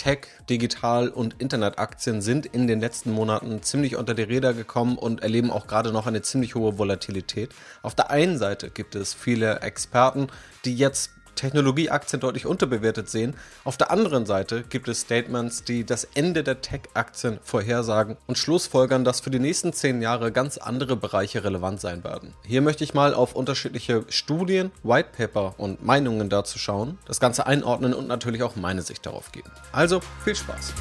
Tech, Digital und Internetaktien sind in den letzten Monaten ziemlich unter die Räder gekommen und erleben auch gerade noch eine ziemlich hohe Volatilität. Auf der einen Seite gibt es viele Experten, die jetzt Technologieaktien deutlich unterbewertet sehen. Auf der anderen Seite gibt es Statements, die das Ende der Tech-Aktien vorhersagen und schlussfolgern, dass für die nächsten zehn Jahre ganz andere Bereiche relevant sein werden. Hier möchte ich mal auf unterschiedliche Studien, Whitepaper und Meinungen dazu schauen, das Ganze einordnen und natürlich auch meine Sicht darauf geben. Also viel Spaß!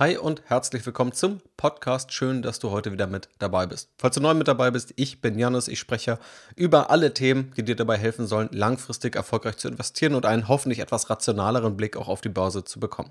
Hi und herzlich willkommen zum Podcast. Schön, dass du heute wieder mit dabei bist. Falls du neu mit dabei bist, ich bin Janis. Ich spreche über alle Themen, die dir dabei helfen sollen, langfristig erfolgreich zu investieren und einen hoffentlich etwas rationaleren Blick auch auf die Börse zu bekommen.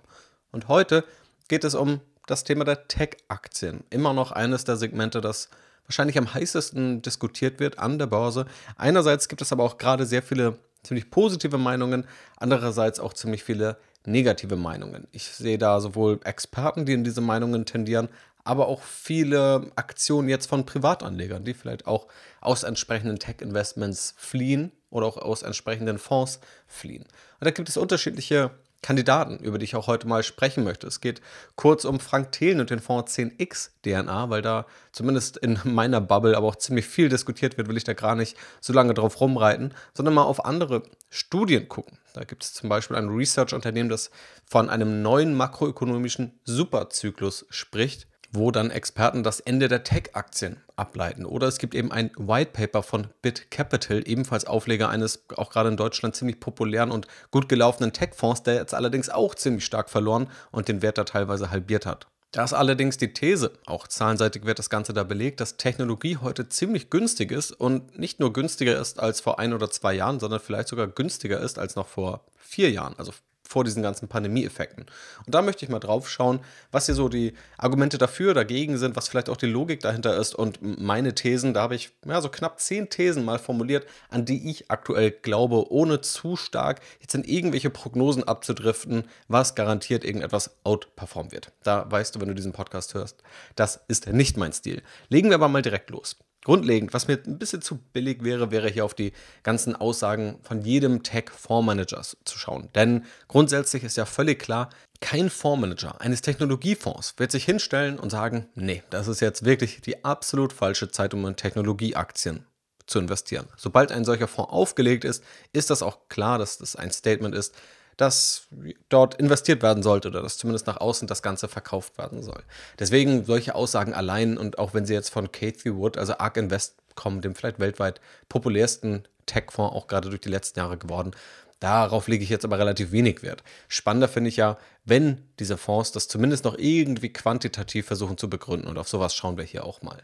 Und heute geht es um das Thema der Tech-Aktien. Immer noch eines der Segmente, das wahrscheinlich am heißesten diskutiert wird an der Börse. Einerseits gibt es aber auch gerade sehr viele ziemlich positive Meinungen, andererseits auch ziemlich viele negative Meinungen. Ich sehe da sowohl Experten, die in diese Meinungen tendieren, aber auch viele Aktionen jetzt von Privatanlegern, die vielleicht auch aus entsprechenden Tech-Investments fliehen oder auch aus entsprechenden Fonds fliehen. Und da gibt es unterschiedliche Kandidaten, über die ich auch heute mal sprechen möchte. Es geht kurz um Frank Thelen und den Fonds 10x DNA, weil da zumindest in meiner Bubble aber auch ziemlich viel diskutiert wird, will ich da gar nicht so lange drauf rumreiten, sondern mal auf andere Studien gucken. Da gibt es zum Beispiel ein Research-Unternehmen, das von einem neuen makroökonomischen Superzyklus spricht wo dann Experten das Ende der Tech-Aktien ableiten. Oder es gibt eben ein White Paper von Bit Capital, ebenfalls Aufleger eines auch gerade in Deutschland ziemlich populären und gut gelaufenen Tech-Fonds, der jetzt allerdings auch ziemlich stark verloren und den Wert da teilweise halbiert hat. Da ist allerdings die These, auch zahlenseitig wird das Ganze da belegt, dass Technologie heute ziemlich günstig ist und nicht nur günstiger ist als vor ein oder zwei Jahren, sondern vielleicht sogar günstiger ist als noch vor vier Jahren, also vor diesen ganzen Pandemie-Effekten. Und da möchte ich mal drauf schauen, was hier so die Argumente dafür, dagegen sind, was vielleicht auch die Logik dahinter ist. Und meine Thesen, da habe ich ja, so knapp zehn Thesen mal formuliert, an die ich aktuell glaube, ohne zu stark jetzt in irgendwelche Prognosen abzudriften, was garantiert irgendetwas outperformen wird. Da weißt du, wenn du diesen Podcast hörst, das ist nicht mein Stil. Legen wir aber mal direkt los. Grundlegend, was mir ein bisschen zu billig wäre, wäre hier auf die ganzen Aussagen von jedem Tech-Fondsmanager zu schauen. Denn grundsätzlich ist ja völlig klar, kein Fondsmanager eines Technologiefonds wird sich hinstellen und sagen, nee, das ist jetzt wirklich die absolut falsche Zeit, um in Technologieaktien zu investieren. Sobald ein solcher Fonds aufgelegt ist, ist das auch klar, dass das ein Statement ist, dass dort investiert werden sollte oder dass zumindest nach außen das Ganze verkauft werden soll. Deswegen solche Aussagen allein und auch wenn sie jetzt von Cathy Wood, also ARK Invest kommen, dem vielleicht weltweit populärsten Tech-Fonds auch gerade durch die letzten Jahre geworden, Darauf lege ich jetzt aber relativ wenig Wert. Spannender finde ich ja, wenn diese Fonds das zumindest noch irgendwie quantitativ versuchen zu begründen. Und auf sowas schauen wir hier auch mal.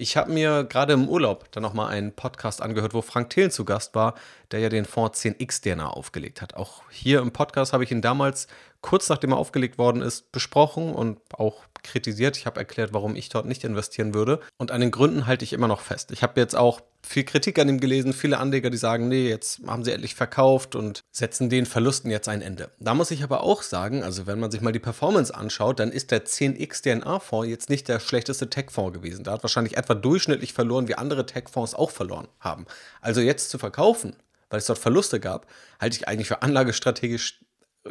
Ich habe mir gerade im Urlaub dann nochmal einen Podcast angehört, wo Frank Thelen zu Gast war, der ja den Fonds 10x DNA aufgelegt hat. Auch hier im Podcast habe ich ihn damals, kurz nachdem er aufgelegt worden ist, besprochen und auch kritisiert. Ich habe erklärt, warum ich dort nicht investieren würde. Und an den Gründen halte ich immer noch fest. Ich habe jetzt auch viel Kritik an ihm gelesen, viele Anleger, die sagen, nee, jetzt haben sie endlich verkauft und setzen den Verlusten jetzt ein Ende. Da muss ich aber auch sagen, also wenn man sich mal die Performance anschaut, dann ist der 10x DNA-Fonds jetzt nicht der schlechteste Tech-Fonds gewesen. Da hat wahrscheinlich etwa durchschnittlich verloren, wie andere Tech-Fonds auch verloren haben. Also jetzt zu verkaufen, weil es dort Verluste gab, halte ich eigentlich für anlagestrategisch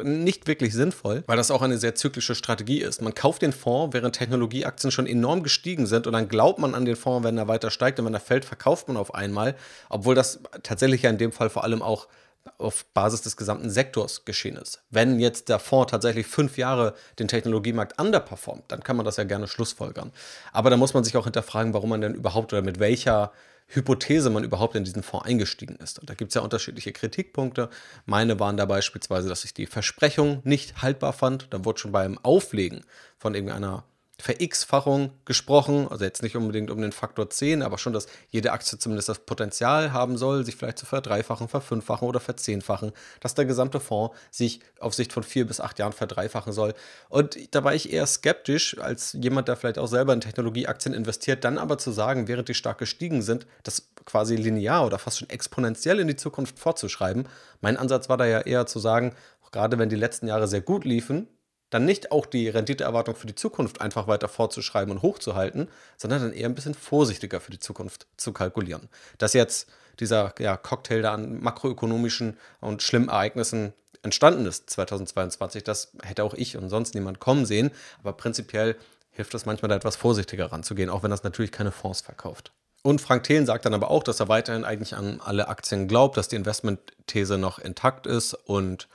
nicht wirklich sinnvoll, weil das auch eine sehr zyklische Strategie ist. Man kauft den Fonds, während Technologieaktien schon enorm gestiegen sind und dann glaubt man an den Fonds, wenn er weiter steigt und wenn er fällt, verkauft man auf einmal, obwohl das tatsächlich ja in dem Fall vor allem auch auf Basis des gesamten Sektors geschehen ist. Wenn jetzt der Fonds tatsächlich fünf Jahre den Technologiemarkt underperformt, dann kann man das ja gerne schlussfolgern. Aber da muss man sich auch hinterfragen, warum man denn überhaupt oder mit welcher Hypothese man überhaupt in diesen Fonds eingestiegen ist. Und da gibt es ja unterschiedliche Kritikpunkte. Meine waren da beispielsweise, dass ich die Versprechung nicht haltbar fand. Da wurde schon beim Auflegen von irgendeiner Ver-X-Fachung gesprochen, also jetzt nicht unbedingt um den Faktor 10, aber schon, dass jede Aktie zumindest das Potenzial haben soll, sich vielleicht zu verdreifachen, verfünffachen oder verzehnfachen, dass der gesamte Fonds sich auf Sicht von vier bis acht Jahren verdreifachen soll. Und da war ich eher skeptisch, als jemand, der vielleicht auch selber in Technologieaktien investiert, dann aber zu sagen, während die stark gestiegen sind, das quasi linear oder fast schon exponentiell in die Zukunft fortzuschreiben. Mein Ansatz war da ja eher zu sagen, gerade wenn die letzten Jahre sehr gut liefen, dann nicht auch die Renditeerwartung für die Zukunft einfach weiter fortzuschreiben und hochzuhalten, sondern dann eher ein bisschen vorsichtiger für die Zukunft zu kalkulieren. Dass jetzt dieser ja, Cocktail da an makroökonomischen und schlimmen Ereignissen entstanden ist 2022, das hätte auch ich und sonst niemand kommen sehen. Aber prinzipiell hilft es manchmal da etwas vorsichtiger ranzugehen, auch wenn das natürlich keine Fonds verkauft. Und Frank Thelen sagt dann aber auch, dass er weiterhin eigentlich an alle Aktien glaubt, dass die Investmentthese noch intakt ist und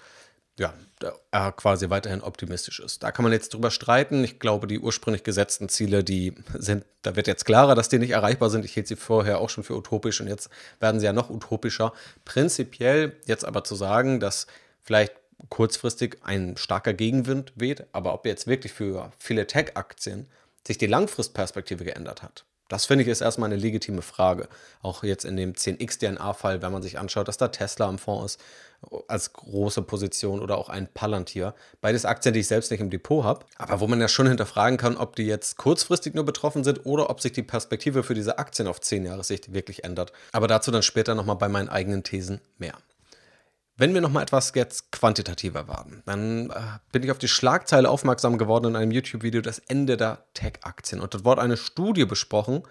ja, er quasi weiterhin optimistisch ist. Da kann man jetzt drüber streiten. Ich glaube, die ursprünglich gesetzten Ziele, die sind, da wird jetzt klarer, dass die nicht erreichbar sind. Ich hielt sie vorher auch schon für utopisch und jetzt werden sie ja noch utopischer. Prinzipiell jetzt aber zu sagen, dass vielleicht kurzfristig ein starker Gegenwind weht, aber ob jetzt wirklich für viele Tech-Aktien sich die Langfristperspektive geändert hat, das finde ich ist erstmal eine legitime Frage. Auch jetzt in dem 10x DNA-Fall, wenn man sich anschaut, dass da Tesla im Fonds ist, als große Position oder auch ein Palantir. Beides Aktien, die ich selbst nicht im Depot habe, aber wo man ja schon hinterfragen kann, ob die jetzt kurzfristig nur betroffen sind oder ob sich die Perspektive für diese Aktien auf 10 Jahre Sicht wirklich ändert. Aber dazu dann später nochmal bei meinen eigenen Thesen mehr. Wenn wir noch mal etwas jetzt quantitativer waren, dann äh, bin ich auf die Schlagzeile aufmerksam geworden in einem YouTube-Video, das Ende der Tech-Aktien. Und dort wurde eine Studie besprochen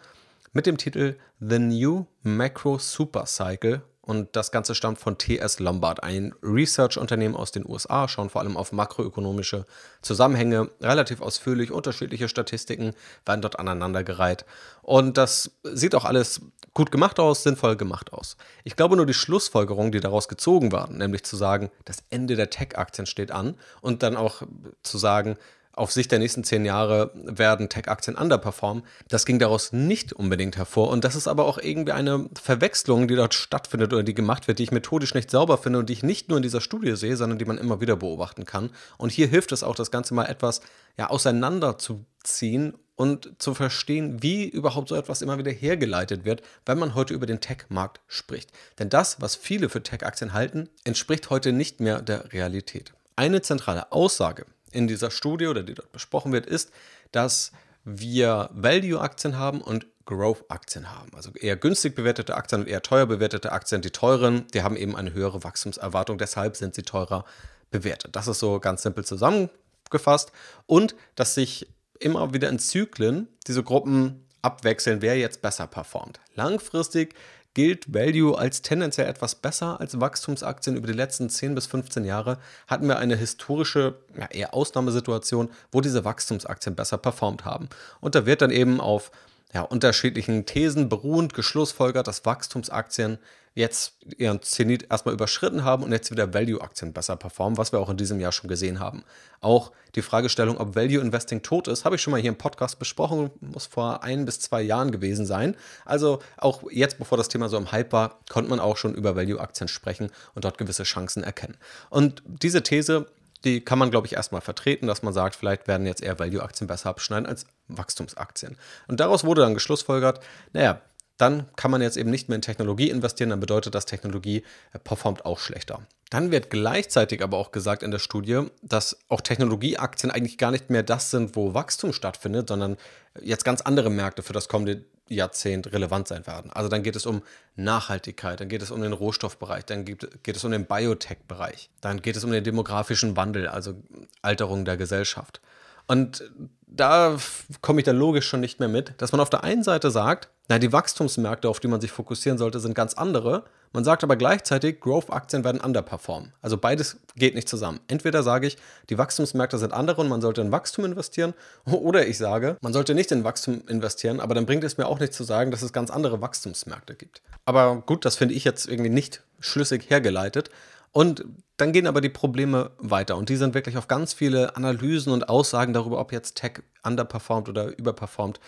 mit dem Titel The New Macro Super Cycle und das Ganze stammt von TS Lombard, ein Research-Unternehmen aus den USA, schauen vor allem auf makroökonomische Zusammenhänge, relativ ausführlich, unterschiedliche Statistiken werden dort aneinandergereiht. Und das sieht auch alles gut gemacht aus, sinnvoll gemacht aus. Ich glaube nur die Schlussfolgerungen, die daraus gezogen waren, nämlich zu sagen, das Ende der Tech-Aktien steht an und dann auch zu sagen, auf Sicht der nächsten zehn Jahre werden Tech-Aktien underperformen. Das ging daraus nicht unbedingt hervor. Und das ist aber auch irgendwie eine Verwechslung, die dort stattfindet oder die gemacht wird, die ich methodisch nicht sauber finde und die ich nicht nur in dieser Studie sehe, sondern die man immer wieder beobachten kann. Und hier hilft es auch, das Ganze mal etwas ja, auseinanderzuziehen und zu verstehen, wie überhaupt so etwas immer wieder hergeleitet wird, wenn man heute über den Tech-Markt spricht. Denn das, was viele für Tech-Aktien halten, entspricht heute nicht mehr der Realität. Eine zentrale Aussage, in dieser Studie oder die dort besprochen wird, ist, dass wir Value-Aktien haben und Growth-Aktien haben. Also eher günstig bewertete Aktien und eher teuer bewertete Aktien. Die teuren, die haben eben eine höhere Wachstumserwartung, deshalb sind sie teurer bewertet. Das ist so ganz simpel zusammengefasst. Und dass sich immer wieder in Zyklen diese Gruppen abwechseln, wer jetzt besser performt. Langfristig gilt Value als tendenziell etwas besser als Wachstumsaktien. Über die letzten 10 bis 15 Jahre hatten wir eine historische, ja, eher Ausnahmesituation, wo diese Wachstumsaktien besser performt haben. Und da wird dann eben auf ja, unterschiedlichen Thesen beruhend geschlussfolgert, dass Wachstumsaktien jetzt ihren Zenit erstmal überschritten haben und jetzt wieder Value-Aktien besser performen, was wir auch in diesem Jahr schon gesehen haben. Auch die Fragestellung, ob Value Investing tot ist, habe ich schon mal hier im Podcast besprochen, muss vor ein bis zwei Jahren gewesen sein. Also auch jetzt, bevor das Thema so im Hype war, konnte man auch schon über Value-Aktien sprechen und dort gewisse Chancen erkennen. Und diese These die kann man, glaube ich, erstmal vertreten, dass man sagt, vielleicht werden jetzt eher Value-Aktien besser abschneiden als Wachstumsaktien. Und daraus wurde dann geschlussfolgert, naja, dann kann man jetzt eben nicht mehr in Technologie investieren, dann bedeutet das, Technologie äh, performt auch schlechter. Dann wird gleichzeitig aber auch gesagt in der Studie, dass auch Technologieaktien eigentlich gar nicht mehr das sind, wo Wachstum stattfindet, sondern jetzt ganz andere Märkte für das kommende Jahrzehnt relevant sein werden. Also dann geht es um Nachhaltigkeit, dann geht es um den Rohstoffbereich, dann geht, geht es um den Biotech-Bereich, dann geht es um den demografischen Wandel, also Alterung der Gesellschaft. Und da komme ich dann logisch schon nicht mehr mit, dass man auf der einen Seite sagt, na, die Wachstumsmärkte, auf die man sich fokussieren sollte, sind ganz andere. Man sagt aber gleichzeitig, Growth-Aktien werden underperformen. Also beides geht nicht zusammen. Entweder sage ich, die Wachstumsmärkte sind andere und man sollte in Wachstum investieren, oder ich sage, man sollte nicht in Wachstum investieren, aber dann bringt es mir auch nicht zu sagen, dass es ganz andere Wachstumsmärkte gibt. Aber gut, das finde ich jetzt irgendwie nicht schlüssig hergeleitet. Und dann gehen aber die Probleme weiter und die sind wirklich auf ganz viele Analysen und Aussagen darüber, ob jetzt Tech underperformt oder überperformt,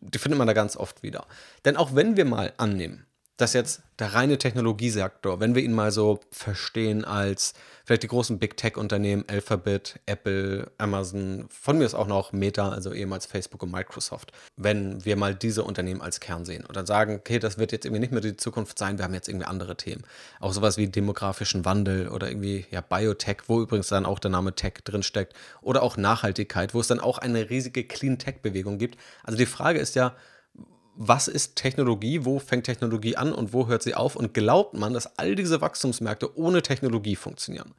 die findet man da ganz oft wieder. Denn auch wenn wir mal annehmen, dass jetzt der reine Technologiesektor, wenn wir ihn mal so verstehen als vielleicht die großen Big Tech-Unternehmen, Alphabet, Apple, Amazon, von mir ist auch noch Meta, also ehemals Facebook und Microsoft, wenn wir mal diese Unternehmen als Kern sehen und dann sagen, okay, das wird jetzt irgendwie nicht mehr die Zukunft sein, wir haben jetzt irgendwie andere Themen. Auch sowas wie demografischen Wandel oder irgendwie ja, Biotech, wo übrigens dann auch der Name Tech drinsteckt, oder auch Nachhaltigkeit, wo es dann auch eine riesige Clean Tech-Bewegung gibt. Also die Frage ist ja, was ist Technologie, wo fängt Technologie an und wo hört sie auf und glaubt man, dass all diese Wachstumsmärkte ohne Technologie funktionieren?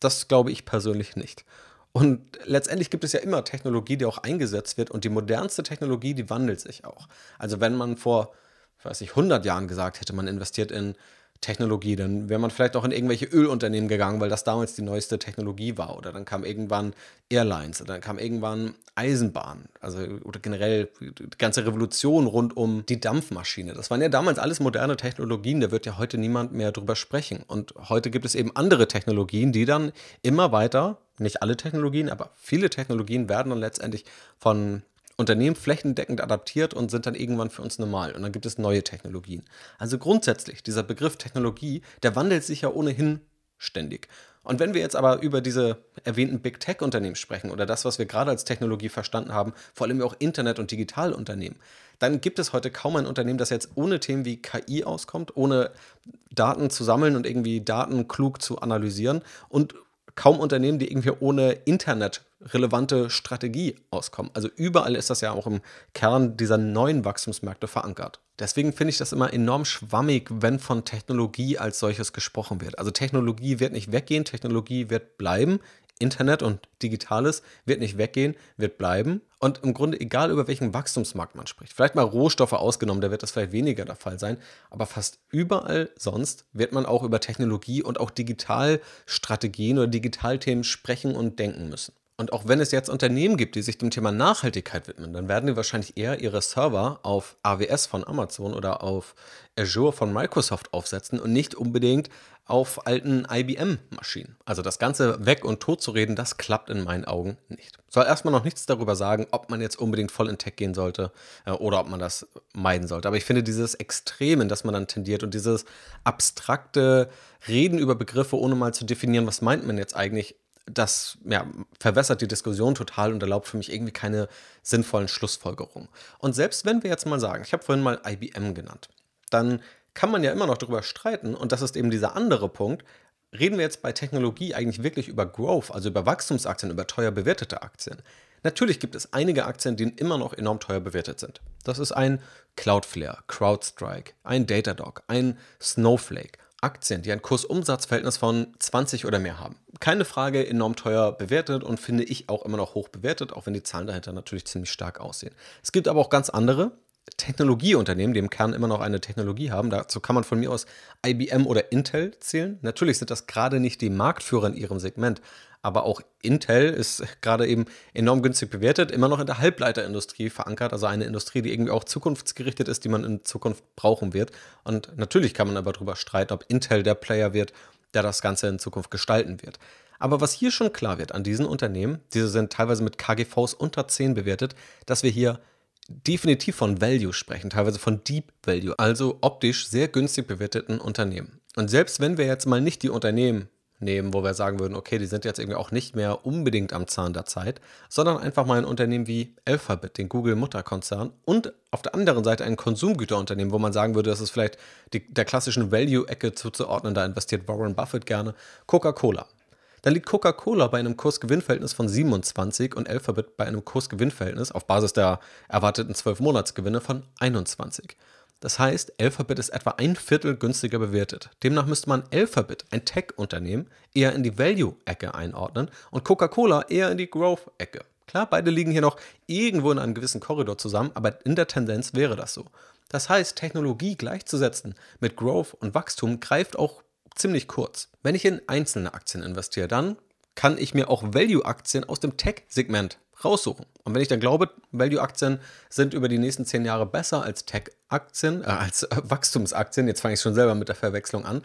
Das glaube ich persönlich nicht. Und letztendlich gibt es ja immer Technologie, die auch eingesetzt wird und die modernste Technologie, die wandelt sich auch. Also wenn man vor, ich weiß nicht, 100 Jahren gesagt hätte, man investiert in Technologie. Dann wäre man vielleicht auch in irgendwelche Ölunternehmen gegangen, weil das damals die neueste Technologie war. Oder dann kam irgendwann Airlines oder dann kam irgendwann Eisenbahn. Also oder generell die ganze Revolution rund um die Dampfmaschine. Das waren ja damals alles moderne Technologien. Da wird ja heute niemand mehr drüber sprechen. Und heute gibt es eben andere Technologien, die dann immer weiter, nicht alle Technologien, aber viele Technologien werden dann letztendlich von Unternehmen flächendeckend adaptiert und sind dann irgendwann für uns normal. Und dann gibt es neue Technologien. Also grundsätzlich, dieser Begriff Technologie, der wandelt sich ja ohnehin ständig. Und wenn wir jetzt aber über diese erwähnten Big Tech-Unternehmen sprechen oder das, was wir gerade als Technologie verstanden haben, vor allem auch Internet- und Digitalunternehmen, dann gibt es heute kaum ein Unternehmen, das jetzt ohne Themen wie KI auskommt, ohne Daten zu sammeln und irgendwie Daten klug zu analysieren und kaum Unternehmen, die irgendwie ohne Internet relevante Strategie auskommen. Also überall ist das ja auch im Kern dieser neuen Wachstumsmärkte verankert. Deswegen finde ich das immer enorm schwammig, wenn von Technologie als solches gesprochen wird. Also Technologie wird nicht weggehen, Technologie wird bleiben. Internet und Digitales wird nicht weggehen, wird bleiben. Und im Grunde egal, über welchen Wachstumsmarkt man spricht. Vielleicht mal Rohstoffe ausgenommen, da wird das vielleicht weniger der Fall sein. Aber fast überall sonst wird man auch über Technologie und auch Digitalstrategien oder Digitalthemen sprechen und denken müssen. Und auch wenn es jetzt Unternehmen gibt, die sich dem Thema Nachhaltigkeit widmen, dann werden die wahrscheinlich eher ihre Server auf AWS von Amazon oder auf Azure von Microsoft aufsetzen und nicht unbedingt auf alten IBM-Maschinen. Also das Ganze weg und tot zu reden, das klappt in meinen Augen nicht. Soll erstmal noch nichts darüber sagen, ob man jetzt unbedingt voll in Tech gehen sollte äh, oder ob man das meiden sollte. Aber ich finde dieses Extrem, in das man dann tendiert und dieses abstrakte Reden über Begriffe, ohne mal zu definieren, was meint man jetzt eigentlich, das ja, verwässert die Diskussion total und erlaubt für mich irgendwie keine sinnvollen Schlussfolgerungen. Und selbst wenn wir jetzt mal sagen, ich habe vorhin mal IBM genannt, dann kann man ja immer noch darüber streiten, und das ist eben dieser andere Punkt, reden wir jetzt bei Technologie eigentlich wirklich über Growth, also über Wachstumsaktien, über teuer bewertete Aktien. Natürlich gibt es einige Aktien, die immer noch enorm teuer bewertet sind. Das ist ein Cloudflare, CrowdStrike, ein Datadog, ein Snowflake. Aktien, die ein Kursumsatzverhältnis von 20 oder mehr haben. Keine Frage, enorm teuer bewertet und finde ich auch immer noch hoch bewertet, auch wenn die Zahlen dahinter natürlich ziemlich stark aussehen. Es gibt aber auch ganz andere Technologieunternehmen, die im Kern immer noch eine Technologie haben. Dazu kann man von mir aus IBM oder Intel zählen. Natürlich sind das gerade nicht die Marktführer in ihrem Segment, aber auch Intel ist gerade eben enorm günstig bewertet, immer noch in der Halbleiterindustrie verankert, also eine Industrie, die irgendwie auch zukunftsgerichtet ist, die man in Zukunft brauchen wird. Und natürlich kann man aber darüber streiten, ob Intel der Player wird, der das Ganze in Zukunft gestalten wird. Aber was hier schon klar wird an diesen Unternehmen, diese sind teilweise mit KGVs unter 10 bewertet, dass wir hier definitiv von Value sprechen, teilweise von Deep Value, also optisch sehr günstig bewerteten Unternehmen. Und selbst wenn wir jetzt mal nicht die Unternehmen nehmen, wo wir sagen würden, okay, die sind jetzt irgendwie auch nicht mehr unbedingt am Zahn der Zeit, sondern einfach mal ein Unternehmen wie Alphabet, den Google-Mutterkonzern und auf der anderen Seite ein Konsumgüterunternehmen, wo man sagen würde, das ist vielleicht die, der klassischen Value-Ecke zuzuordnen, da investiert Warren Buffett gerne, Coca-Cola. Dann liegt Coca-Cola bei einem Kursgewinnverhältnis von 27 und Alphabet bei einem Kursgewinnverhältnis auf Basis der erwarteten 12 Monatsgewinne von 21. Das heißt, Alphabet ist etwa ein Viertel günstiger bewertet. Demnach müsste man Alphabet, ein Tech-Unternehmen, eher in die Value-Ecke einordnen und Coca-Cola eher in die Growth-Ecke. Klar, beide liegen hier noch irgendwo in einem gewissen Korridor zusammen, aber in der Tendenz wäre das so. Das heißt, Technologie gleichzusetzen mit Growth und Wachstum greift auch ziemlich kurz. Wenn ich in einzelne Aktien investiere, dann kann ich mir auch Value-Aktien aus dem Tech-Segment raussuchen. Und wenn ich dann glaube, Value-Aktien sind über die nächsten zehn Jahre besser als Tech-Aktien, äh, als äh, Wachstumsaktien, jetzt fange ich schon selber mit der Verwechslung an,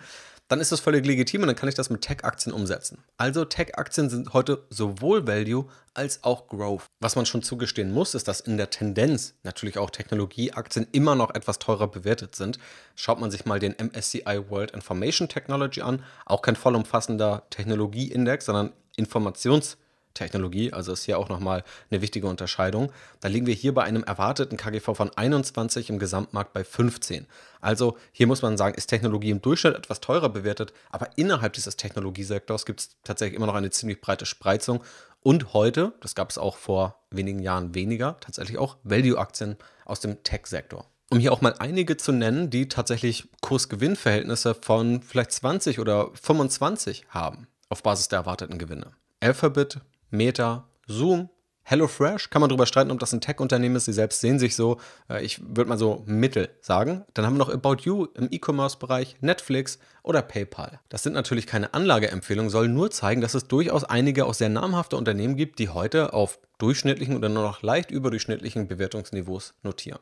dann ist das völlig legitim und dann kann ich das mit Tech-Aktien umsetzen. Also Tech-Aktien sind heute sowohl Value als auch Growth. Was man schon zugestehen muss, ist, dass in der Tendenz natürlich auch Technologieaktien immer noch etwas teurer bewertet sind. Schaut man sich mal den MSCI World Information Technology an, auch kein vollumfassender Technologieindex, sondern Informations- Technologie, also ist hier auch nochmal eine wichtige Unterscheidung. Da liegen wir hier bei einem erwarteten KGV von 21 im Gesamtmarkt bei 15. Also hier muss man sagen, ist Technologie im Durchschnitt etwas teurer bewertet, aber innerhalb dieses Technologiesektors gibt es tatsächlich immer noch eine ziemlich breite Spreizung. Und heute, das gab es auch vor wenigen Jahren weniger, tatsächlich auch Value-Aktien aus dem Tech-Sektor. Um hier auch mal einige zu nennen, die tatsächlich Kurs-Gewinn-Verhältnisse von vielleicht 20 oder 25 haben auf Basis der erwarteten Gewinne. Alphabet Meta, Zoom, HelloFresh, kann man darüber streiten, ob das ein Tech-Unternehmen ist. Sie selbst sehen sich so. Äh, ich würde mal so mittel sagen. Dann haben wir noch About You im E-Commerce-Bereich, Netflix oder PayPal. Das sind natürlich keine Anlageempfehlungen, sollen nur zeigen, dass es durchaus einige auch sehr namhafte Unternehmen gibt, die heute auf durchschnittlichen oder nur noch leicht überdurchschnittlichen Bewertungsniveaus notieren.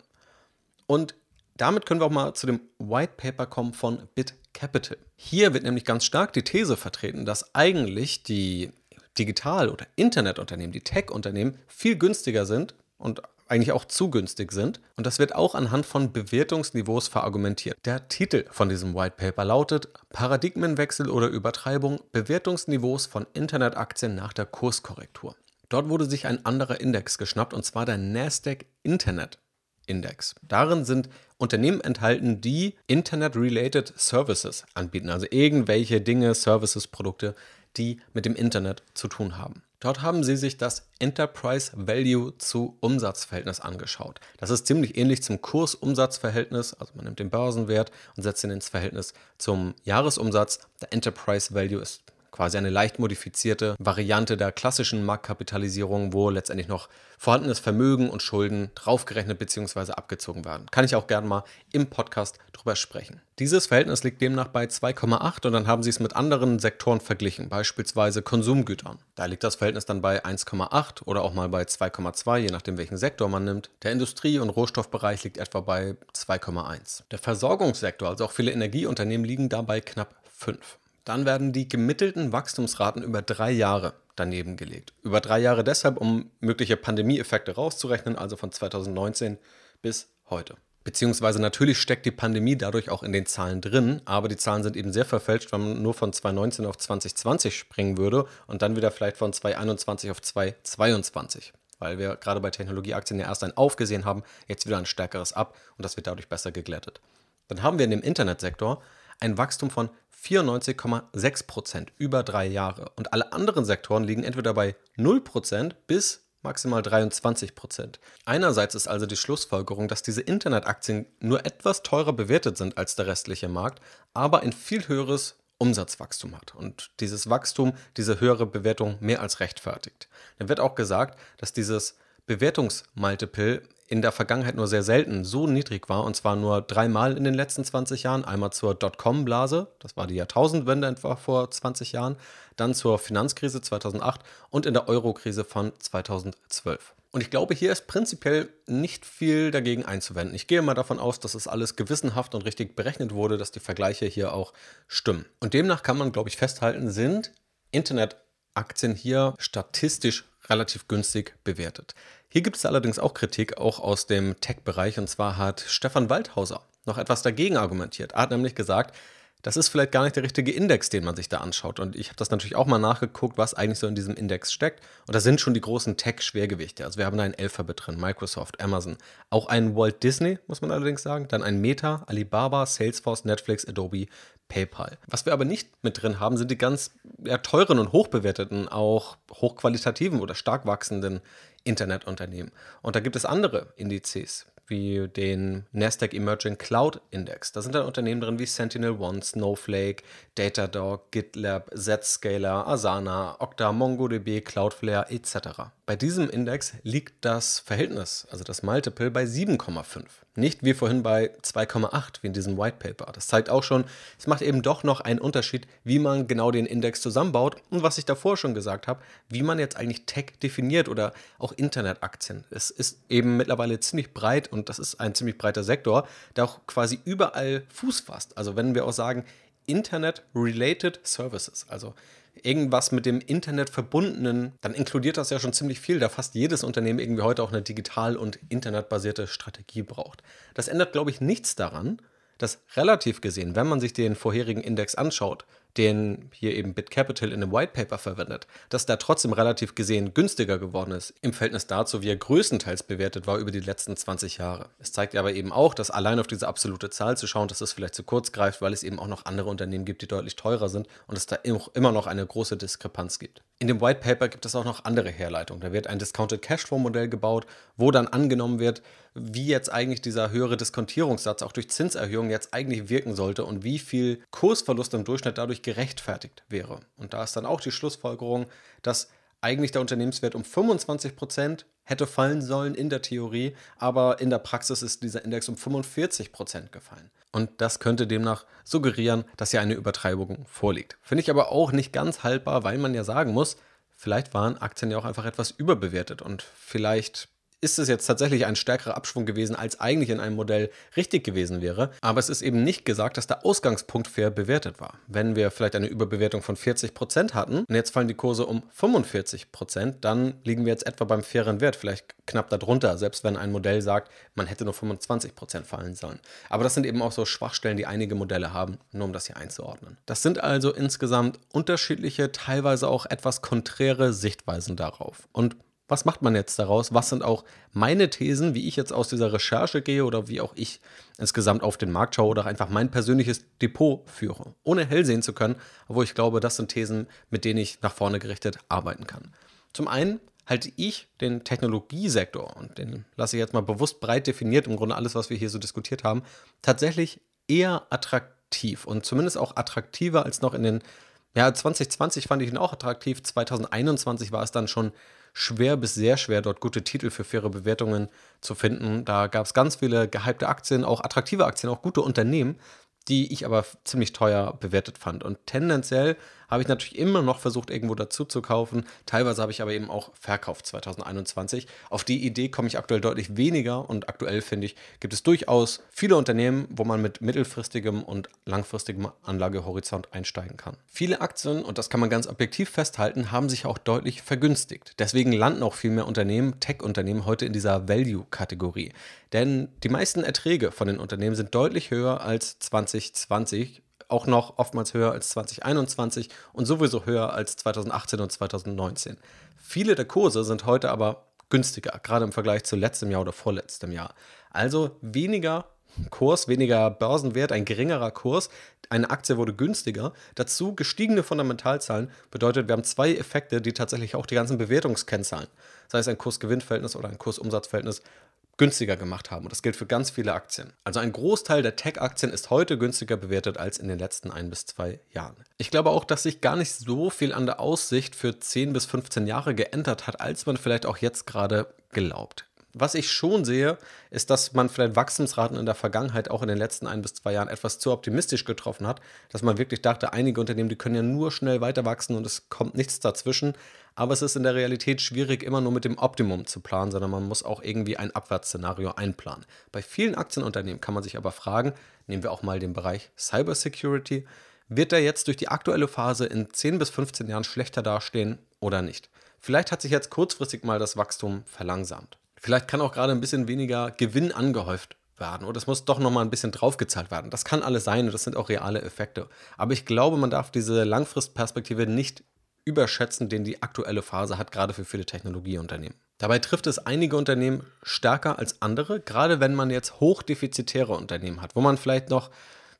Und damit können wir auch mal zu dem White Paper kommen von BitCapital. Hier wird nämlich ganz stark die These vertreten, dass eigentlich die Digital- oder Internetunternehmen, die Tech-Unternehmen viel günstiger sind und eigentlich auch zu günstig sind. Und das wird auch anhand von Bewertungsniveaus verargumentiert. Der Titel von diesem White Paper lautet Paradigmenwechsel oder Übertreibung Bewertungsniveaus von Internetaktien nach der Kurskorrektur. Dort wurde sich ein anderer Index geschnappt und zwar der Nasdaq Internet Index. Darin sind Unternehmen enthalten, die Internet-related Services anbieten, also irgendwelche Dinge, Services, Produkte, die mit dem Internet zu tun haben. Dort haben sie sich das Enterprise Value zu Umsatzverhältnis angeschaut. Das ist ziemlich ähnlich zum Kursumsatzverhältnis, also man nimmt den Börsenwert und setzt ihn ins Verhältnis zum Jahresumsatz. Der Enterprise Value ist quasi eine leicht modifizierte Variante der klassischen Marktkapitalisierung, wo letztendlich noch vorhandenes Vermögen und Schulden draufgerechnet bzw. abgezogen werden. Kann ich auch gerne mal im Podcast drüber sprechen. Dieses Verhältnis liegt demnach bei 2,8 und dann haben sie es mit anderen Sektoren verglichen, beispielsweise Konsumgütern. Da liegt das Verhältnis dann bei 1,8 oder auch mal bei 2,2, je nachdem welchen Sektor man nimmt. Der Industrie- und Rohstoffbereich liegt etwa bei 2,1. Der Versorgungssektor, also auch viele Energieunternehmen, liegen dabei knapp 5. Dann werden die gemittelten Wachstumsraten über drei Jahre daneben gelegt. Über drei Jahre deshalb, um mögliche Pandemieeffekte rauszurechnen, also von 2019 bis heute. Beziehungsweise natürlich steckt die Pandemie dadurch auch in den Zahlen drin, aber die Zahlen sind eben sehr verfälscht, wenn man nur von 2019 auf 2020 springen würde und dann wieder vielleicht von 2021 auf 2022. Weil wir gerade bei Technologieaktien ja erst ein Aufgesehen haben, jetzt wieder ein stärkeres Ab und das wird dadurch besser geglättet. Dann haben wir in dem Internetsektor ein Wachstum von 94,6 Prozent über drei Jahre. Und alle anderen Sektoren liegen entweder bei 0 Prozent bis maximal 23 Prozent. Einerseits ist also die Schlussfolgerung, dass diese Internetaktien nur etwas teurer bewertet sind als der restliche Markt, aber ein viel höheres Umsatzwachstum hat und dieses Wachstum, diese höhere Bewertung mehr als rechtfertigt. Dann wird auch gesagt, dass dieses Bewertungsmultiple in der Vergangenheit nur sehr selten so niedrig war, und zwar nur dreimal in den letzten 20 Jahren. Einmal zur Dotcom-Blase, das war die Jahrtausendwende etwa vor 20 Jahren, dann zur Finanzkrise 2008 und in der Euro-Krise von 2012. Und ich glaube, hier ist prinzipiell nicht viel dagegen einzuwenden. Ich gehe mal davon aus, dass es alles gewissenhaft und richtig berechnet wurde, dass die Vergleiche hier auch stimmen. Und demnach kann man, glaube ich, festhalten, sind Internetaktien hier statistisch relativ günstig bewertet. Hier gibt es allerdings auch Kritik, auch aus dem Tech-Bereich. Und zwar hat Stefan Waldhauser noch etwas dagegen argumentiert. Er hat nämlich gesagt, das ist vielleicht gar nicht der richtige Index, den man sich da anschaut. Und ich habe das natürlich auch mal nachgeguckt, was eigentlich so in diesem Index steckt. Und da sind schon die großen Tech-Schwergewichte. Also wir haben da ein Alphabet drin, Microsoft, Amazon, auch ein Walt Disney, muss man allerdings sagen, dann ein Meta, Alibaba, Salesforce, Netflix, Adobe, PayPal. Was wir aber nicht mit drin haben, sind die ganz ja, teuren und hochbewerteten, auch hochqualitativen oder stark wachsenden Internetunternehmen. Und da gibt es andere Indizes, wie den Nasdaq Emerging Cloud Index. Da sind dann Unternehmen drin wie Sentinel One, Snowflake, Datadog, GitLab, Zscaler, Asana, Okta, MongoDB, Cloudflare etc. Bei diesem Index liegt das Verhältnis, also das Multiple, bei 7,5. Nicht wie vorhin bei 2,8 wie in diesem White Paper. Das zeigt auch schon, es macht eben doch noch einen Unterschied, wie man genau den Index zusammenbaut und was ich davor schon gesagt habe, wie man jetzt eigentlich Tech definiert oder auch Internetaktien. Es ist eben mittlerweile ziemlich breit und das ist ein ziemlich breiter Sektor, der auch quasi überall Fuß fasst. Also wenn wir auch sagen, Internet-related Services, also irgendwas mit dem Internet verbundenen, dann inkludiert das ja schon ziemlich viel, da fast jedes Unternehmen irgendwie heute auch eine digital- und internetbasierte Strategie braucht. Das ändert, glaube ich, nichts daran, dass relativ gesehen, wenn man sich den vorherigen Index anschaut, den hier eben BitCapital in einem White Paper verwendet, dass der trotzdem relativ gesehen günstiger geworden ist im Verhältnis dazu, wie er größtenteils bewertet war über die letzten 20 Jahre. Es zeigt aber eben auch, dass allein auf diese absolute Zahl zu schauen, dass es vielleicht zu kurz greift, weil es eben auch noch andere Unternehmen gibt, die deutlich teurer sind und es da immer noch eine große Diskrepanz gibt. In dem White Paper gibt es auch noch andere Herleitungen. Da wird ein Discounted Cashflow Modell gebaut, wo dann angenommen wird, wie jetzt eigentlich dieser höhere Diskontierungssatz auch durch Zinserhöhungen jetzt eigentlich wirken sollte und wie viel Kursverlust im Durchschnitt dadurch gerechtfertigt wäre. Und da ist dann auch die Schlussfolgerung, dass eigentlich der Unternehmenswert um 25 Prozent hätte fallen sollen in der Theorie, aber in der Praxis ist dieser Index um 45 Prozent gefallen. Und das könnte demnach suggerieren, dass hier eine Übertreibung vorliegt. Finde ich aber auch nicht ganz haltbar, weil man ja sagen muss, vielleicht waren Aktien ja auch einfach etwas überbewertet und vielleicht ist es jetzt tatsächlich ein stärkerer Abschwung gewesen, als eigentlich in einem Modell richtig gewesen wäre. Aber es ist eben nicht gesagt, dass der Ausgangspunkt fair bewertet war. Wenn wir vielleicht eine Überbewertung von 40% hatten und jetzt fallen die Kurse um 45%, dann liegen wir jetzt etwa beim fairen Wert, vielleicht knapp darunter, selbst wenn ein Modell sagt, man hätte nur 25% fallen sollen. Aber das sind eben auch so Schwachstellen, die einige Modelle haben, nur um das hier einzuordnen. Das sind also insgesamt unterschiedliche, teilweise auch etwas konträre Sichtweisen darauf. Und was macht man jetzt daraus? Was sind auch meine Thesen, wie ich jetzt aus dieser Recherche gehe oder wie auch ich insgesamt auf den Markt schaue oder einfach mein persönliches Depot führe, ohne hell sehen zu können, wo ich glaube, das sind Thesen, mit denen ich nach vorne gerichtet arbeiten kann. Zum einen halte ich den Technologiesektor, und den lasse ich jetzt mal bewusst breit definiert, im Grunde alles, was wir hier so diskutiert haben, tatsächlich eher attraktiv und zumindest auch attraktiver als noch in den, ja, 2020 fand ich ihn auch attraktiv, 2021 war es dann schon schwer bis sehr schwer, dort gute Titel für faire Bewertungen zu finden. Da gab es ganz viele gehypte Aktien, auch attraktive Aktien, auch gute Unternehmen, die ich aber ziemlich teuer bewertet fand. Und tendenziell habe ich natürlich immer noch versucht, irgendwo dazu zu kaufen. Teilweise habe ich aber eben auch verkauft 2021. Auf die Idee komme ich aktuell deutlich weniger und aktuell finde ich, gibt es durchaus viele Unternehmen, wo man mit mittelfristigem und langfristigem Anlagehorizont einsteigen kann. Viele Aktien, und das kann man ganz objektiv festhalten, haben sich auch deutlich vergünstigt. Deswegen landen auch viel mehr Unternehmen, Tech-Unternehmen, heute in dieser Value-Kategorie. Denn die meisten Erträge von den Unternehmen sind deutlich höher als 2020 auch noch oftmals höher als 2021 und sowieso höher als 2018 und 2019. Viele der Kurse sind heute aber günstiger, gerade im Vergleich zu letztem Jahr oder vorletztem Jahr. Also weniger Kurs, weniger Börsenwert, ein geringerer Kurs, eine Aktie wurde günstiger. Dazu gestiegene Fundamentalzahlen bedeutet, wir haben zwei Effekte, die tatsächlich auch die ganzen Bewertungskennzahlen, sei es ein Kurs-Gewinn-Verhältnis oder ein Kurs-Umsatz-Verhältnis, günstiger gemacht haben. Und das gilt für ganz viele Aktien. Also ein Großteil der Tech-Aktien ist heute günstiger bewertet als in den letzten ein bis zwei Jahren. Ich glaube auch, dass sich gar nicht so viel an der Aussicht für 10 bis 15 Jahre geändert hat, als man vielleicht auch jetzt gerade glaubt. Was ich schon sehe, ist, dass man vielleicht Wachstumsraten in der Vergangenheit auch in den letzten ein bis zwei Jahren etwas zu optimistisch getroffen hat, dass man wirklich dachte, einige Unternehmen, die können ja nur schnell weiter wachsen und es kommt nichts dazwischen. Aber es ist in der Realität schwierig, immer nur mit dem Optimum zu planen, sondern man muss auch irgendwie ein Abwärtsszenario einplanen. Bei vielen Aktienunternehmen kann man sich aber fragen, nehmen wir auch mal den Bereich Cybersecurity, wird der jetzt durch die aktuelle Phase in 10 bis 15 Jahren schlechter dastehen oder nicht? Vielleicht hat sich jetzt kurzfristig mal das Wachstum verlangsamt. Vielleicht kann auch gerade ein bisschen weniger Gewinn angehäuft werden oder es muss doch nochmal ein bisschen draufgezahlt werden. Das kann alles sein und das sind auch reale Effekte. Aber ich glaube, man darf diese Langfristperspektive nicht überschätzen, den die aktuelle Phase hat, gerade für viele Technologieunternehmen. Dabei trifft es einige Unternehmen stärker als andere, gerade wenn man jetzt hochdefizitäre Unternehmen hat, wo man vielleicht noch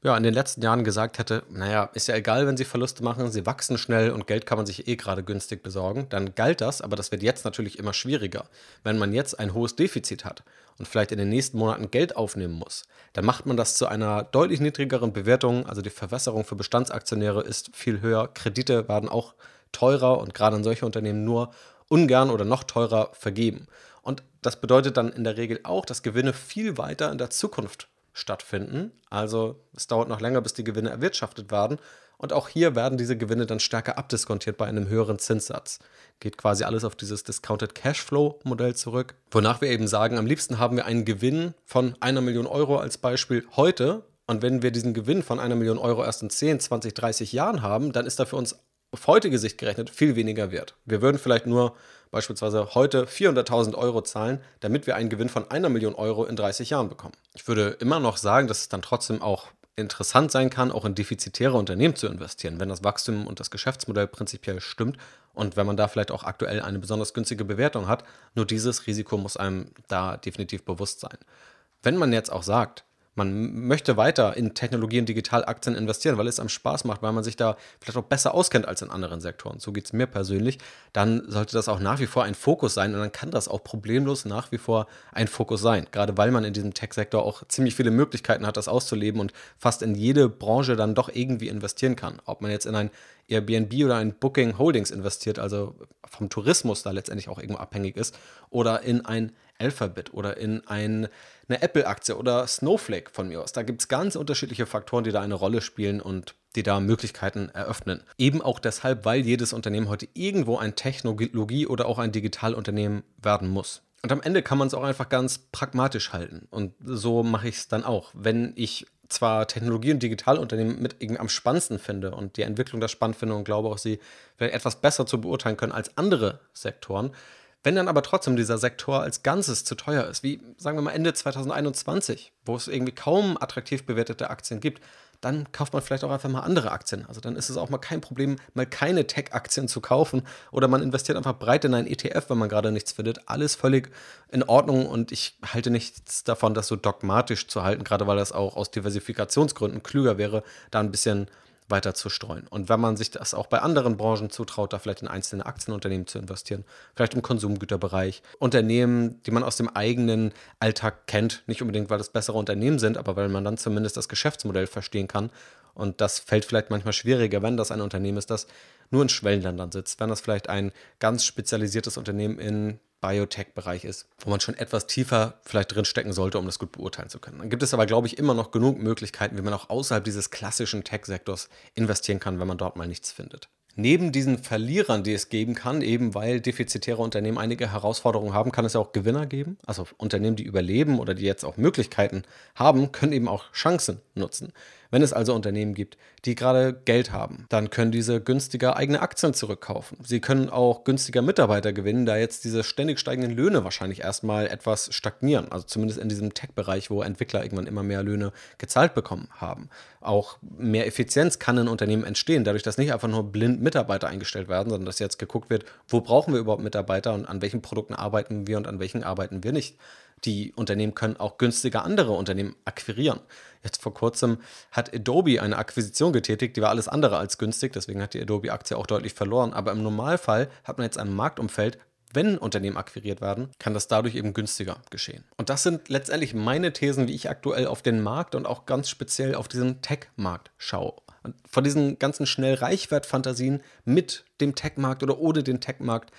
ja, in den letzten Jahren gesagt hätte, naja, ist ja egal, wenn sie Verluste machen, sie wachsen schnell und Geld kann man sich eh gerade günstig besorgen, dann galt das, aber das wird jetzt natürlich immer schwieriger. Wenn man jetzt ein hohes Defizit hat und vielleicht in den nächsten Monaten Geld aufnehmen muss, dann macht man das zu einer deutlich niedrigeren Bewertung, also die Verwässerung für Bestandsaktionäre ist viel höher, Kredite werden auch teurer und gerade an solche Unternehmen nur ungern oder noch teurer vergeben. Und das bedeutet dann in der Regel auch, dass Gewinne viel weiter in der Zukunft stattfinden. Also es dauert noch länger, bis die Gewinne erwirtschaftet werden. Und auch hier werden diese Gewinne dann stärker abdiskontiert bei einem höheren Zinssatz. Geht quasi alles auf dieses Discounted Cashflow Modell zurück, wonach wir eben sagen, am liebsten haben wir einen Gewinn von einer Million Euro als Beispiel heute. Und wenn wir diesen Gewinn von einer Million Euro erst in 10, 20, 30 Jahren haben, dann ist da für uns auf heutige Sicht gerechnet viel weniger wert. Wir würden vielleicht nur beispielsweise heute 400.000 Euro zahlen, damit wir einen Gewinn von einer Million Euro in 30 Jahren bekommen. Ich würde immer noch sagen, dass es dann trotzdem auch interessant sein kann, auch in defizitäre Unternehmen zu investieren, wenn das Wachstum und das Geschäftsmodell prinzipiell stimmt und wenn man da vielleicht auch aktuell eine besonders günstige Bewertung hat. Nur dieses Risiko muss einem da definitiv bewusst sein. Wenn man jetzt auch sagt, man möchte weiter in Technologie und Digitalaktien investieren, weil es einem Spaß macht, weil man sich da vielleicht auch besser auskennt als in anderen Sektoren. So geht es mir persönlich. Dann sollte das auch nach wie vor ein Fokus sein und dann kann das auch problemlos nach wie vor ein Fokus sein. Gerade weil man in diesem Tech-Sektor auch ziemlich viele Möglichkeiten hat, das auszuleben und fast in jede Branche dann doch irgendwie investieren kann. Ob man jetzt in ein Airbnb oder ein Booking Holdings investiert, also vom Tourismus da letztendlich auch irgendwo abhängig ist, oder in ein Alphabet oder in ein, eine Apple-Aktie oder Snowflake von mir aus. Da gibt es ganz unterschiedliche Faktoren, die da eine Rolle spielen und die da Möglichkeiten eröffnen. Eben auch deshalb, weil jedes Unternehmen heute irgendwo ein Technologie- oder auch ein Digitalunternehmen werden muss. Und am Ende kann man es auch einfach ganz pragmatisch halten. Und so mache ich es dann auch. Wenn ich zwar Technologie- und Digitalunternehmen mit irgendwie am spannendsten finde und die Entwicklung da spannend finde und glaube auch, sie vielleicht etwas besser zu beurteilen können als andere Sektoren, wenn dann aber trotzdem dieser Sektor als Ganzes zu teuer ist, wie sagen wir mal Ende 2021, wo es irgendwie kaum attraktiv bewertete Aktien gibt, dann kauft man vielleicht auch einfach mal andere Aktien. Also dann ist es auch mal kein Problem, mal keine Tech-Aktien zu kaufen oder man investiert einfach breit in einen ETF, wenn man gerade nichts findet. Alles völlig in Ordnung und ich halte nichts davon, das so dogmatisch zu halten, gerade weil das auch aus Diversifikationsgründen klüger wäre, da ein bisschen weiter zu streuen. Und wenn man sich das auch bei anderen Branchen zutraut, da vielleicht in einzelne Aktienunternehmen zu investieren, vielleicht im Konsumgüterbereich, Unternehmen, die man aus dem eigenen Alltag kennt, nicht unbedingt, weil das bessere Unternehmen sind, aber weil man dann zumindest das Geschäftsmodell verstehen kann. Und das fällt vielleicht manchmal schwieriger, wenn das ein Unternehmen ist, das nur in Schwellenländern sitzt, wenn das vielleicht ein ganz spezialisiertes Unternehmen in Biotech-Bereich ist, wo man schon etwas tiefer vielleicht drin stecken sollte, um das gut beurteilen zu können. Dann gibt es aber, glaube ich, immer noch genug Möglichkeiten, wie man auch außerhalb dieses klassischen Tech-Sektors investieren kann, wenn man dort mal nichts findet. Neben diesen Verlierern, die es geben kann, eben weil defizitäre Unternehmen einige Herausforderungen haben, kann es ja auch Gewinner geben. Also Unternehmen, die überleben oder die jetzt auch Möglichkeiten haben, können eben auch Chancen nutzen. Wenn es also Unternehmen gibt, die gerade Geld haben, dann können diese günstiger eigene Aktien zurückkaufen. Sie können auch günstiger Mitarbeiter gewinnen, da jetzt diese ständig steigenden Löhne wahrscheinlich erstmal etwas stagnieren. Also zumindest in diesem Tech-Bereich, wo Entwickler irgendwann immer mehr Löhne gezahlt bekommen haben. Auch mehr Effizienz kann in Unternehmen entstehen, dadurch, dass nicht einfach nur blind Mitarbeiter eingestellt werden, sondern dass jetzt geguckt wird, wo brauchen wir überhaupt Mitarbeiter und an welchen Produkten arbeiten wir und an welchen arbeiten wir nicht. Die Unternehmen können auch günstiger andere Unternehmen akquirieren. Jetzt vor kurzem hat Adobe eine Akquisition getätigt, die war alles andere als günstig, deswegen hat die Adobe-Aktie auch deutlich verloren. Aber im Normalfall hat man jetzt ein Marktumfeld, wenn Unternehmen akquiriert werden, kann das dadurch eben günstiger geschehen. Und das sind letztendlich meine Thesen, wie ich aktuell auf den Markt und auch ganz speziell auf diesen Tech-Markt schaue. Und von diesen ganzen schnell Reichwert-Fantasien mit dem Tech-Markt oder ohne den Tech-Markt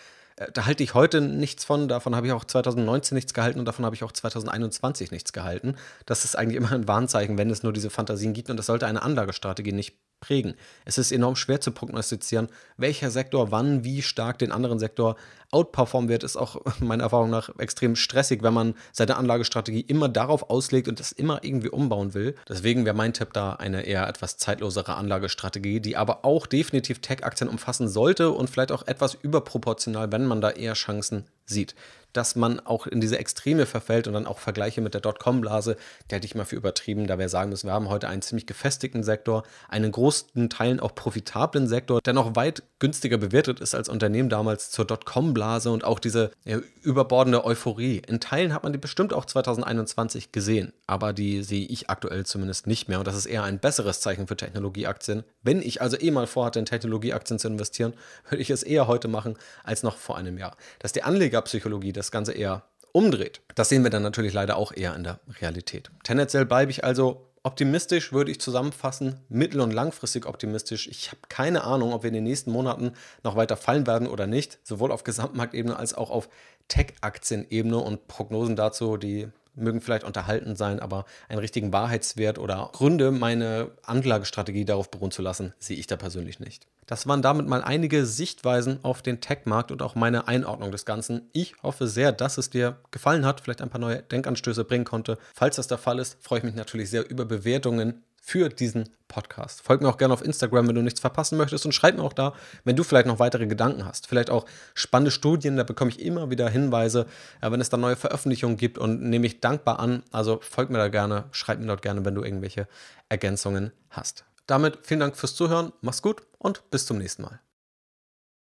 da halte ich heute nichts von, davon habe ich auch 2019 nichts gehalten und davon habe ich auch 2021 nichts gehalten. Das ist eigentlich immer ein Warnzeichen, wenn es nur diese Fantasien gibt und das sollte eine Anlagestrategie nicht prägen. Es ist enorm schwer zu prognostizieren, welcher Sektor wann wie stark den anderen Sektor outperformen wird, ist auch meiner Erfahrung nach extrem stressig, wenn man seine Anlagestrategie immer darauf auslegt und das immer irgendwie umbauen will. Deswegen wäre mein Tipp da eine eher etwas zeitlosere Anlagestrategie, die aber auch definitiv Tech-Aktien umfassen sollte und vielleicht auch etwas überproportional, wenn man da eher Chancen sieht dass man auch in diese Extreme verfällt und dann auch Vergleiche mit der Dotcom-Blase, die halte ich mal für übertrieben, da wir sagen müssen, wir haben heute einen ziemlich gefestigten Sektor, einen großen Teilen auch profitablen Sektor, der noch weit günstiger bewertet ist als Unternehmen damals zur Dotcom-Blase und auch diese ja, überbordende Euphorie. In Teilen hat man die bestimmt auch 2021 gesehen, aber die sehe ich aktuell zumindest nicht mehr und das ist eher ein besseres Zeichen für Technologieaktien. Wenn ich also eh mal vorhatte, in Technologieaktien zu investieren, würde ich es eher heute machen als noch vor einem Jahr. Dass die Anlegerpsychologie das Ganze eher umdreht. Das sehen wir dann natürlich leider auch eher in der Realität. Tendenziell bleibe ich also optimistisch, würde ich zusammenfassen, mittel- und langfristig optimistisch. Ich habe keine Ahnung, ob wir in den nächsten Monaten noch weiter fallen werden oder nicht, sowohl auf Gesamtmarktebene als auch auf Tech-Aktienebene und Prognosen dazu, die mögen vielleicht unterhalten sein, aber einen richtigen Wahrheitswert oder Gründe, meine Anlagestrategie darauf beruhen zu lassen, sehe ich da persönlich nicht. Das waren damit mal einige Sichtweisen auf den Tech-Markt und auch meine Einordnung des Ganzen. Ich hoffe sehr, dass es dir gefallen hat, vielleicht ein paar neue Denkanstöße bringen konnte. Falls das der Fall ist, freue ich mich natürlich sehr über Bewertungen für diesen Podcast. Folg mir auch gerne auf Instagram, wenn du nichts verpassen möchtest und schreib mir auch da, wenn du vielleicht noch weitere Gedanken hast. Vielleicht auch spannende Studien, da bekomme ich immer wieder Hinweise, äh, wenn es da neue Veröffentlichungen gibt und nehme ich dankbar an. Also folg mir da gerne, schreib mir dort gerne, wenn du irgendwelche Ergänzungen hast. Damit vielen Dank fürs Zuhören, mach's gut und bis zum nächsten Mal.